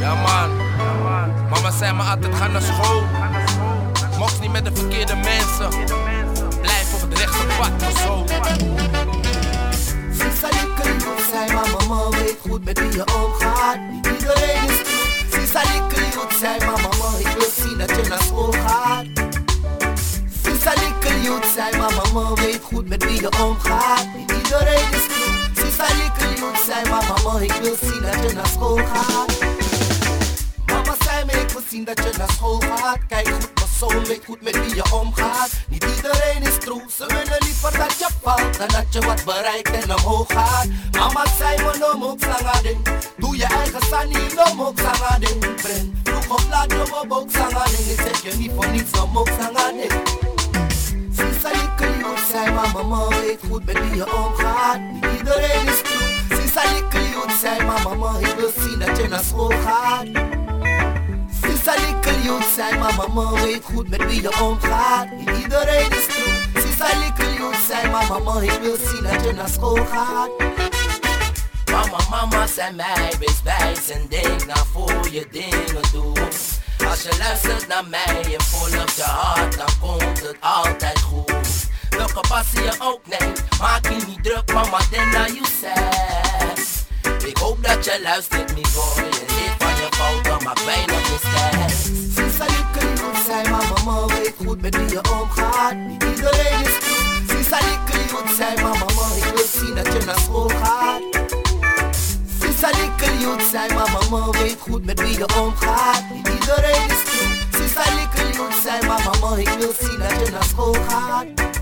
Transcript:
Ja man, mama zei me altijd ga naar school. Mocht niet met de verkeerde mensen. Blijf op het rechte pad, maar zo. Sisalikkelie zei maar mama weet goed met wie je omgaat. Niet iedereen is goed. Sisalikkelie zei maar mama ik wil zien dat je naar school gaat. Sisalikkelie zei maar mama weet goed met wie je omgaat. Niet iedereen is goed. Sisalikkelie zei maar mama ik wil zien dat je naar school gaat. Dat je naar school gaat. Kijk goed zoon weet goed met wie je omgaat. Niet iedereen is true, ze willen liever dat je valt dan dat je wat bereikt en omhoog gaat. Mama zei me no mok ding. Doe je eigen sani, no mok ding. Breng, vroeg of laat je me ook ding. Ik zeg je niet voor niets, no mok ding. Sisa Likkelie zei maar mama weet goed met wie je omgaat. Niet iedereen is true. Sisa Likkelie zei maar mama ik wil zien dat je naar school gaat. Mama weet goed met wie je omgaat. Niet iedereen is true. Sisa Likkelie zei maar mama ik wil zien dat je naar school gaat. Mama, mama zei mij, wees wijs en denk na voor je dingen doet. Als je luistert naar mij en volgt je hart, dan komt het altijd goed. Welke passie je ook neemt, maak je niet druk, mama, then now you said. Ik hoop dat je luistert, mi boy, en leert van je fouten, maak weinig mistakes. Weet goed met wie je omgaat. Niet iedereen is goed. Sisa Likkelie zei, maar mama, ik wil zien dat je naar school gaat. Sisa Likkelie zei, maar mama weet goed met wie je omgaat. Niet iedereen is goed. Sisa Likkelie zei, maar mama, ik wil zien dat je naar school gaat.